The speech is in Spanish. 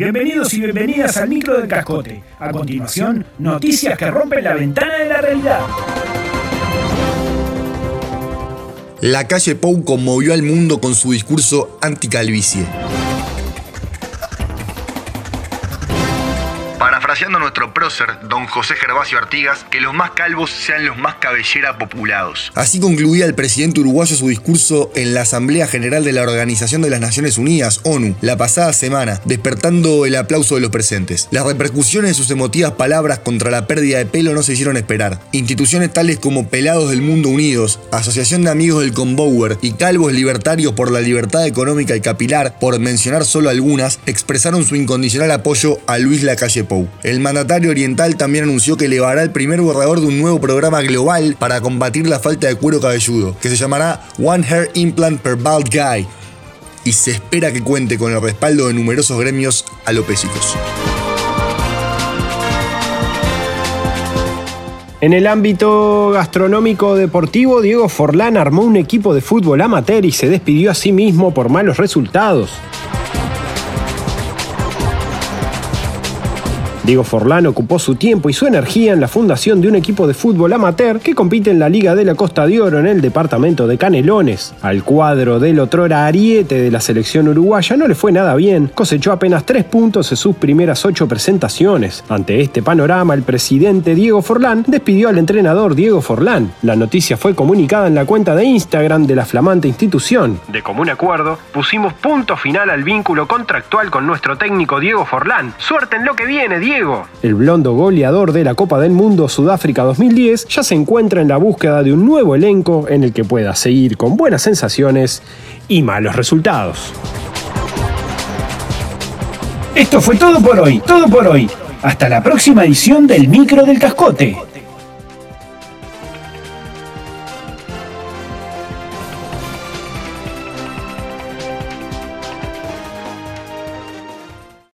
Bienvenidos y bienvenidas al micro del cascote. A continuación, noticias que rompen la ventana de la realidad. La calle Pou conmovió al mundo con su discurso anticalvicie. Parafraseando a nuestro prócer, don José Gervasio Artigas, que los más calvos sean los más cabellera populados. Así concluía el presidente uruguayo su discurso en la Asamblea General de la Organización de las Naciones Unidas, ONU, la pasada semana, despertando el aplauso de los presentes. Las repercusiones de sus emotivas palabras contra la pérdida de pelo no se hicieron esperar. Instituciones tales como Pelados del Mundo Unidos, Asociación de Amigos del Conbower y Calvos Libertarios por la Libertad Económica y Capilar, por mencionar solo algunas, expresaron su incondicional apoyo a Luis Lacalle El mandatario oriental también anunció que elevará el primer borrador de un nuevo programa global para combatir la falta de cuero cabelludo, que se llamará One Hair Implant per Bald Guy, y se espera que cuente con el respaldo de numerosos gremios alopésicos. En el ámbito gastronómico deportivo, Diego Forlán armó un equipo de fútbol amateur y se despidió a sí mismo por malos resultados. Diego Forlán ocupó su tiempo y su energía en la fundación de un equipo de fútbol amateur que compite en la Liga de la Costa de Oro en el departamento de Canelones. Al cuadro del otrora ariete de la selección uruguaya no le fue nada bien, cosechó apenas tres puntos en sus primeras ocho presentaciones. Ante este panorama, el presidente Diego Forlán despidió al entrenador Diego Forlán. La noticia fue comunicada en la cuenta de Instagram de la flamante institución. De común acuerdo, pusimos punto final al vínculo contractual con nuestro técnico Diego Forlán. Suerte en lo que viene, Diego. El blondo goleador de la Copa del Mundo Sudáfrica 2010 ya se encuentra en la búsqueda de un nuevo elenco en el que pueda seguir con buenas sensaciones y malos resultados. Esto fue todo por hoy, todo por hoy. Hasta la próxima edición del Micro del Cascote.